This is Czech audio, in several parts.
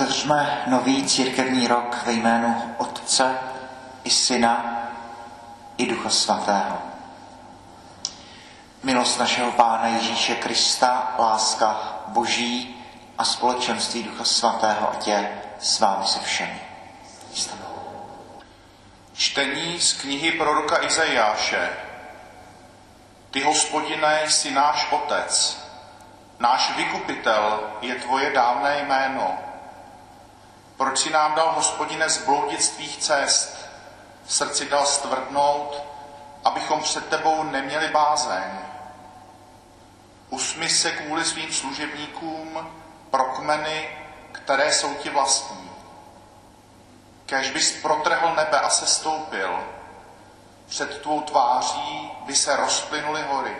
Otevřme nový církevní rok ve jménu Otce i Syna i Ducha Svatého. Milost našeho Pána Ježíše Krista, láska Boží a společenství Ducha Svatého, ať je s vámi se všemi. Čtení z knihy proroka Izajáše. Ty, hospodine, jsi náš otec, náš vykupitel je tvoje dávné jméno. Proč si nám dal, hospodine, zbloudit z tvých cest, v srdci dal stvrdnout, abychom před tebou neměli bázeň? Usmi se kvůli svým služebníkům pro kmeny, které jsou ti vlastní. Kež bys protrhl nebe a se stoupil, před tvou tváří by se rozplynuly hory.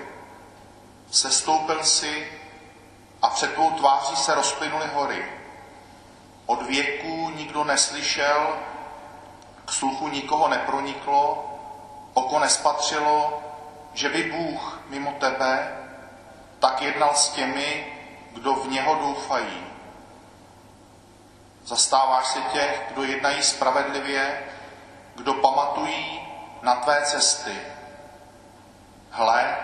Sestoupil si a před tvou tváří se rozplynuly hory. Od věků nikdo neslyšel, k sluchu nikoho neproniklo, oko nespatřilo, že by Bůh mimo tebe tak jednal s těmi, kdo v něho doufají. Zastáváš se těch, kdo jednají spravedlivě, kdo pamatují na tvé cesty. Hle,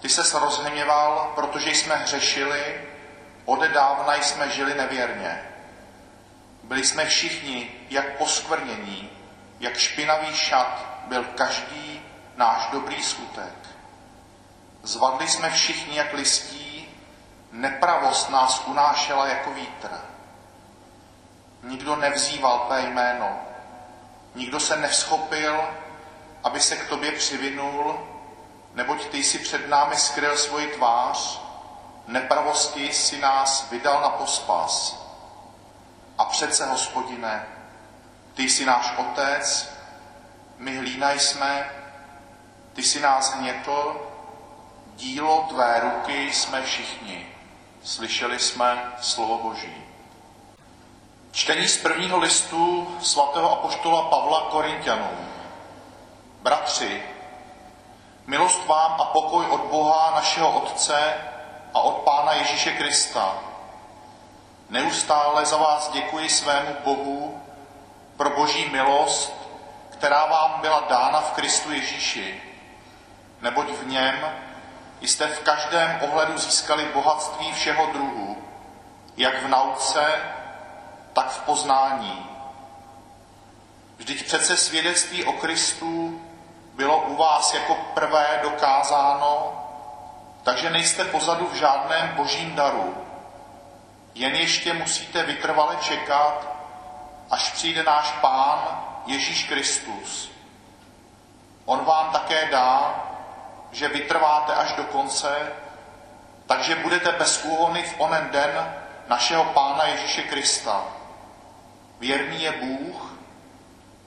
ty se rozhněval, protože jsme hřešili, odedávna jsme žili nevěrně. Byli jsme všichni jak poskvrnění, jak špinavý šat byl každý náš dobrý skutek. Zvadli jsme všichni jak listí, nepravost nás unášela jako vítr. Nikdo nevzýval tvé jméno, nikdo se nevschopil, aby se k tobě přivinul, neboť ty jsi před námi skryl svoji tvář, nepravosti si nás vydal na pospas. A přece, hospodine, ty jsi náš otec, my hlína jsme, ty jsi nás hnětl, dílo tvé ruky jsme všichni. Slyšeli jsme slovo Boží. Čtení z prvního listu svatého apoštola Pavla Korintianům. Bratři, milost vám a pokoj od Boha našeho Otce a od Pána Ježíše Krista. Neustále za vás děkuji svému Bohu pro boží milost, která vám byla dána v Kristu Ježíši, neboť v něm jste v každém ohledu získali bohatství všeho druhu, jak v nauce, tak v poznání. Vždyť přece svědectví o Kristu bylo u vás jako prvé dokázáno, takže nejste pozadu v žádném božím daru. Jen ještě musíte vytrvale čekat, až přijde náš Pán Ježíš Kristus. On vám také dá, že vytrváte až do konce, takže budete bez úhony v onen den našeho Pána Ježíše Krista. Věrný je Bůh,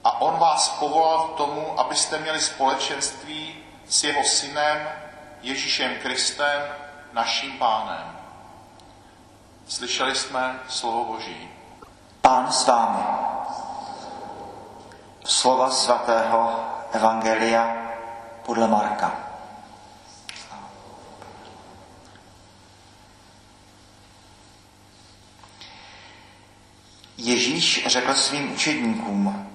a on vás povolal k tomu, abyste měli společenství s jeho synem Ježíšem Kristem, naším pánem. Slyšeli jsme slovo Boží. Pán s vámi. Slova svatého Evangelia podle Marka. Ježíš řekl svým učedníkům,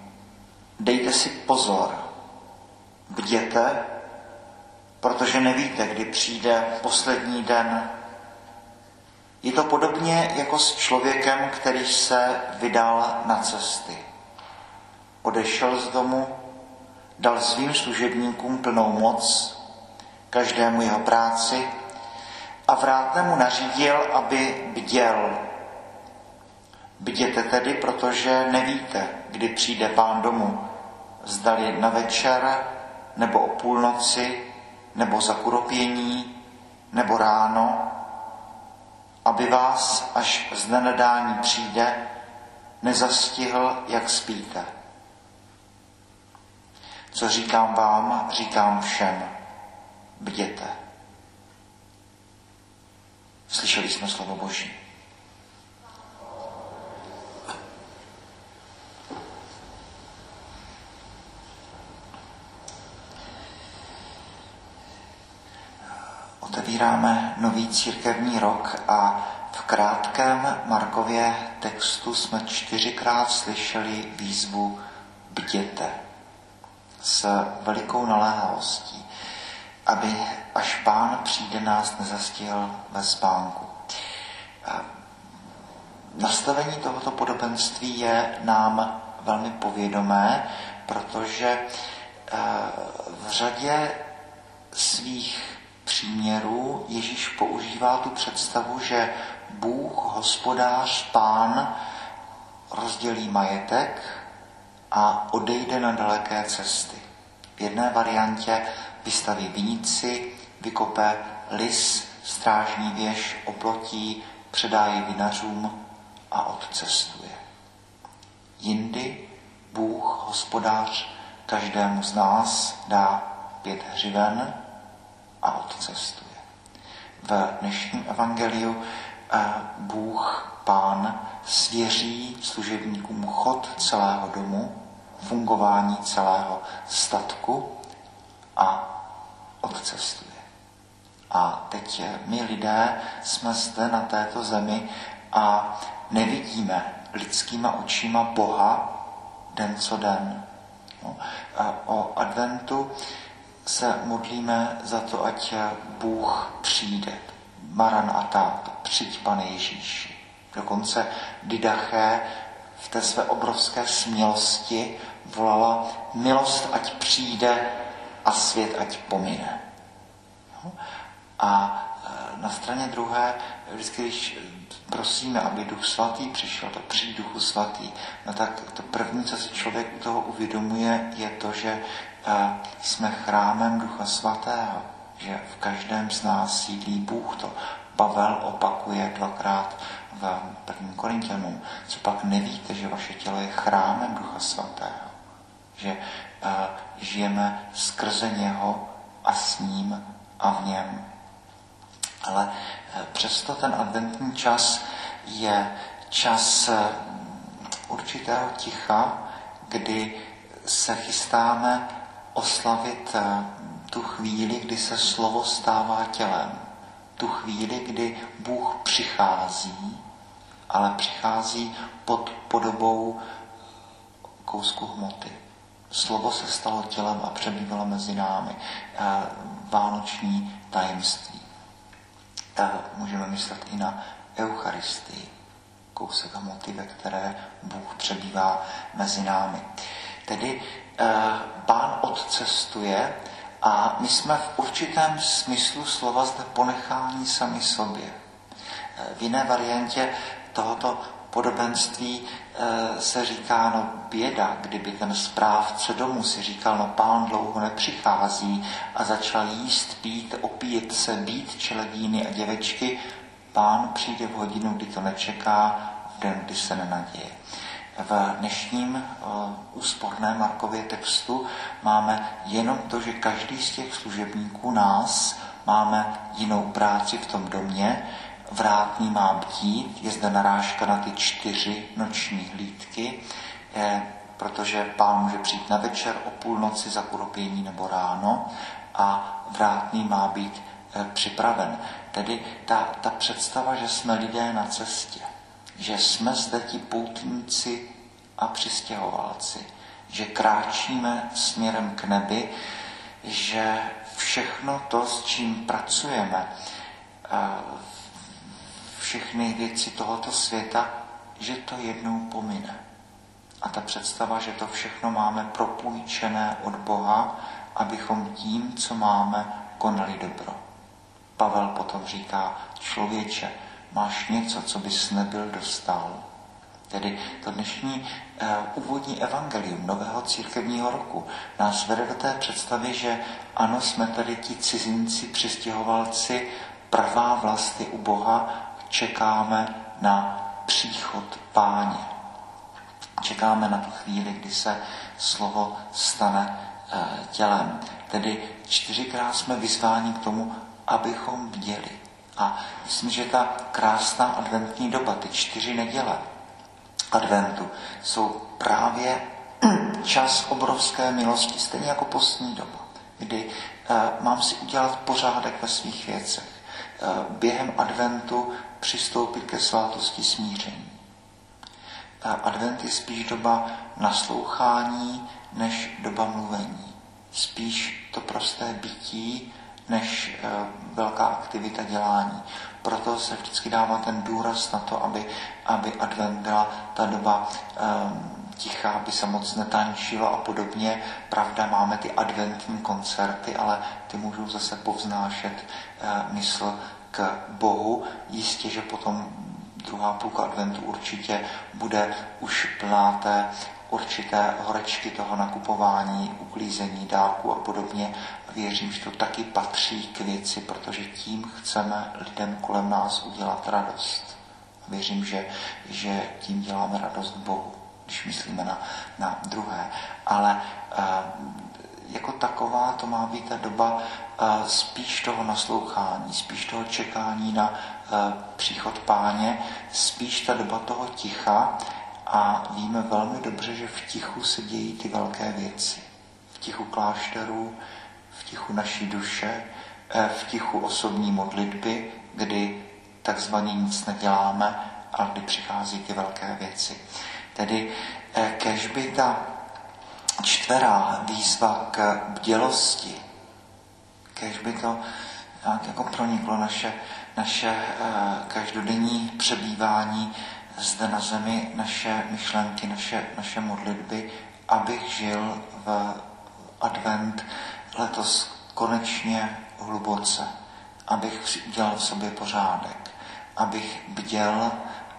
dejte si pozor, bděte, protože nevíte, kdy přijde poslední den. Je to podobně jako s člověkem, který se vydal na cesty. Odešel z domu, dal svým služebníkům plnou moc, každému jeho práci a vrátnému nařídil, aby bděl. Bděte tedy, protože nevíte, kdy přijde pán domů, zdali na večer, nebo o půlnoci, nebo za kuropění, nebo ráno, aby vás, až z nenadání přijde, nezastihl, jak spíte. Co říkám vám, říkám všem. Bděte. Slyšeli jsme slovo Boží. Otevíráme nový církevní rok a v krátkém Markově textu jsme čtyřikrát slyšeli výzvu bděte s velikou naléhavostí, aby až pán přijde nás nezastihl ve spánku. Nastavení tohoto podobenství je nám velmi povědomé, protože v řadě svých příměrů Ježíš používá tu představu, že Bůh, hospodář, pán rozdělí majetek a odejde na daleké cesty. V jedné variantě vystaví vinici, vykope lis, strážní věž, oplotí, předá ji vinařům a odcestuje. Jindy Bůh, hospodář, každému z nás dá pět hřiven a odcestuje. V dnešním evangeliu eh, Bůh, Pán, svěří služebníkům chod celého domu, fungování celého statku a odcestuje. A teď my lidé jsme zde na této zemi a nevidíme lidskýma očima Boha den co den. No, o adventu se modlíme za to, ať Bůh přijde. Maran Ata, přijď pane Ježíši. Dokonce Didaché v té své obrovské smělosti volala milost, ať přijde a svět, ať pomine. A e, na straně druhé, vždycky, když prosíme, aby Duch Svatý přišel, tak přijď Duchu Svatý, no tak to první, co si člověk u toho uvědomuje, je to, že jsme chrámem Ducha Svatého, že v každém z nás sídlí Bůh. To Pavel opakuje dvakrát v prvním Korintianům. Co pak nevíte, že vaše tělo je chrámem Ducha Svatého? Že žijeme skrze něho a s ním a v něm. Ale e, přesto ten adventní čas je čas e, určitého ticha, kdy se chystáme oslavit eh, tu chvíli, kdy se slovo stává tělem. Tu chvíli, kdy Bůh přichází, ale přichází pod podobou kousku hmoty. Slovo se stalo tělem a přebývalo mezi námi. Eh, vánoční tajemství. Můžeme myslet i na Eucharistii, kousek hmoty, ve které Bůh přebývá mezi námi. Tedy Eh, pán odcestuje a my jsme v určitém smyslu slova zde ponechání sami sobě. Eh, v jiné variantě tohoto podobenství eh, se říká, no běda, kdyby ten správce domu si říkal, no pán dlouho nepřichází a začal jíst, pít, opíjet se, být čeledíny a děvečky, pán přijde v hodinu, kdy to nečeká, v den, kdy se nenaděje. V dnešním úsporném Markově textu máme jenom to, že každý z těch služebníků nás máme jinou práci v tom domě, vrátný má bdít, je zde narážka na ty čtyři noční hlídky, eh, protože pán může přijít na večer o půlnoci za kuropění nebo ráno a vrátný má být eh, připraven. Tedy ta, ta představa, že jsme lidé na cestě, že jsme zde ti poutníci a přistěhovalci, že kráčíme směrem k nebi, že všechno to, s čím pracujeme, všechny věci tohoto světa, že to jednou pomine. A ta představa, že to všechno máme propůjčené od Boha, abychom tím, co máme, konali dobro. Pavel potom říká, člověče, máš něco, co bys nebyl dostal. Tedy to dnešní uh, úvodní evangelium nového církevního roku nás vede do té představy, že ano, jsme tady ti cizinci, přistěhovalci, pravá vlasty u Boha, čekáme na příchod páně. Čekáme na tu chvíli, kdy se slovo stane uh, tělem. Tedy čtyřikrát jsme vyzváni k tomu, abychom viděli. A myslím, že ta krásná adventní doba, ty čtyři neděle adventu, jsou právě čas obrovské milosti, stejně jako postní doba, kdy uh, mám si udělat pořádek ve svých věcech. Uh, během adventu přistoupit ke svátosti smíření. Advent je spíš doba naslouchání než doba mluvení. Spíš to prosté bytí než eh, velká aktivita dělání. Proto se vždycky dává ten důraz na to, aby, aby advent byla ta doba um, ticha, aby se moc netančilo a podobně. Pravda, máme ty adventní koncerty, ale ty můžou zase povznášet uh, mysl k Bohu. Jistě, že potom druhá půlka adventu určitě bude už plná té určité horečky toho nakupování, uklízení dálku a podobně. Věřím, že to taky patří k věci, protože tím chceme lidem kolem nás udělat radost. Věřím, že, že tím děláme radost Bohu, když myslíme na, na druhé. Ale uh, jako taková to má být ta doba uh, spíš toho naslouchání, spíš toho čekání na uh, příchod páně, spíš ta doba toho ticha, a víme velmi dobře, že v tichu se dějí ty velké věci. V tichu klášterů, v tichu naší duše, eh, v tichu osobní modlitby, kdy takzvaně nic neděláme, ale kdy přichází ty velké věci. Tedy eh, kež by ta čtverá výzva k bdělosti, kež by to nějak jako proniklo naše, naše eh, každodenní přebývání zde na zemi naše myšlenky, naše, naše modlitby, abych žil v advent letos konečně hluboce, abych udělal v sobě pořádek, abych bděl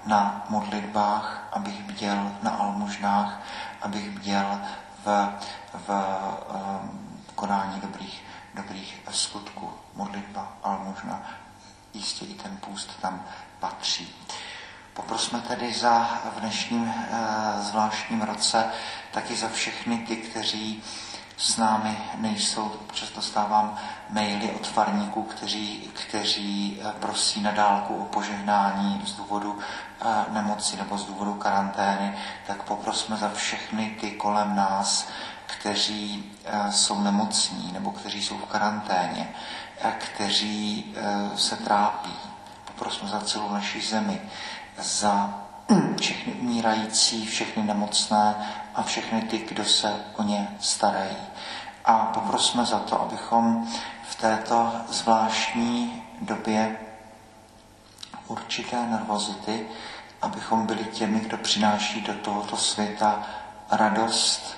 na modlitbách, abych bděl na almužnách, abych bděl v, v, v konání dobrých, dobrých skutků. Modlitba, almužna, jistě i ten půst tam patří. Poprosme tedy za v dnešním e, zvláštním roce taky za všechny ty, kteří s námi nejsou. Občas dostávám maily od farníků, kteří, kteří eh, prosí na dálku o požehnání z důvodu e, nemoci nebo z důvodu karantény. Tak poprosme za všechny ty kolem nás, kteří jsou nemocní nebo kteří jsou v karanténě, kteří se trápí. Poprosme za celou naši zemi za všechny umírající, všechny nemocné a všechny ty, kdo se o ně starají. A poprosme za to, abychom v této zvláštní době určité nervozity, abychom byli těmi, kdo přináší do tohoto světa radost,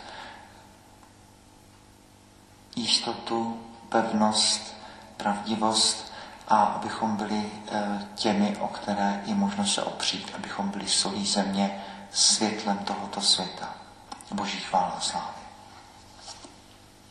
jistotu, pevnost, pravdivost a abychom byli eh, těmi, o které je možno se opřít, abychom byli solí země, světlem tohoto světa. Boží chvála a sláva.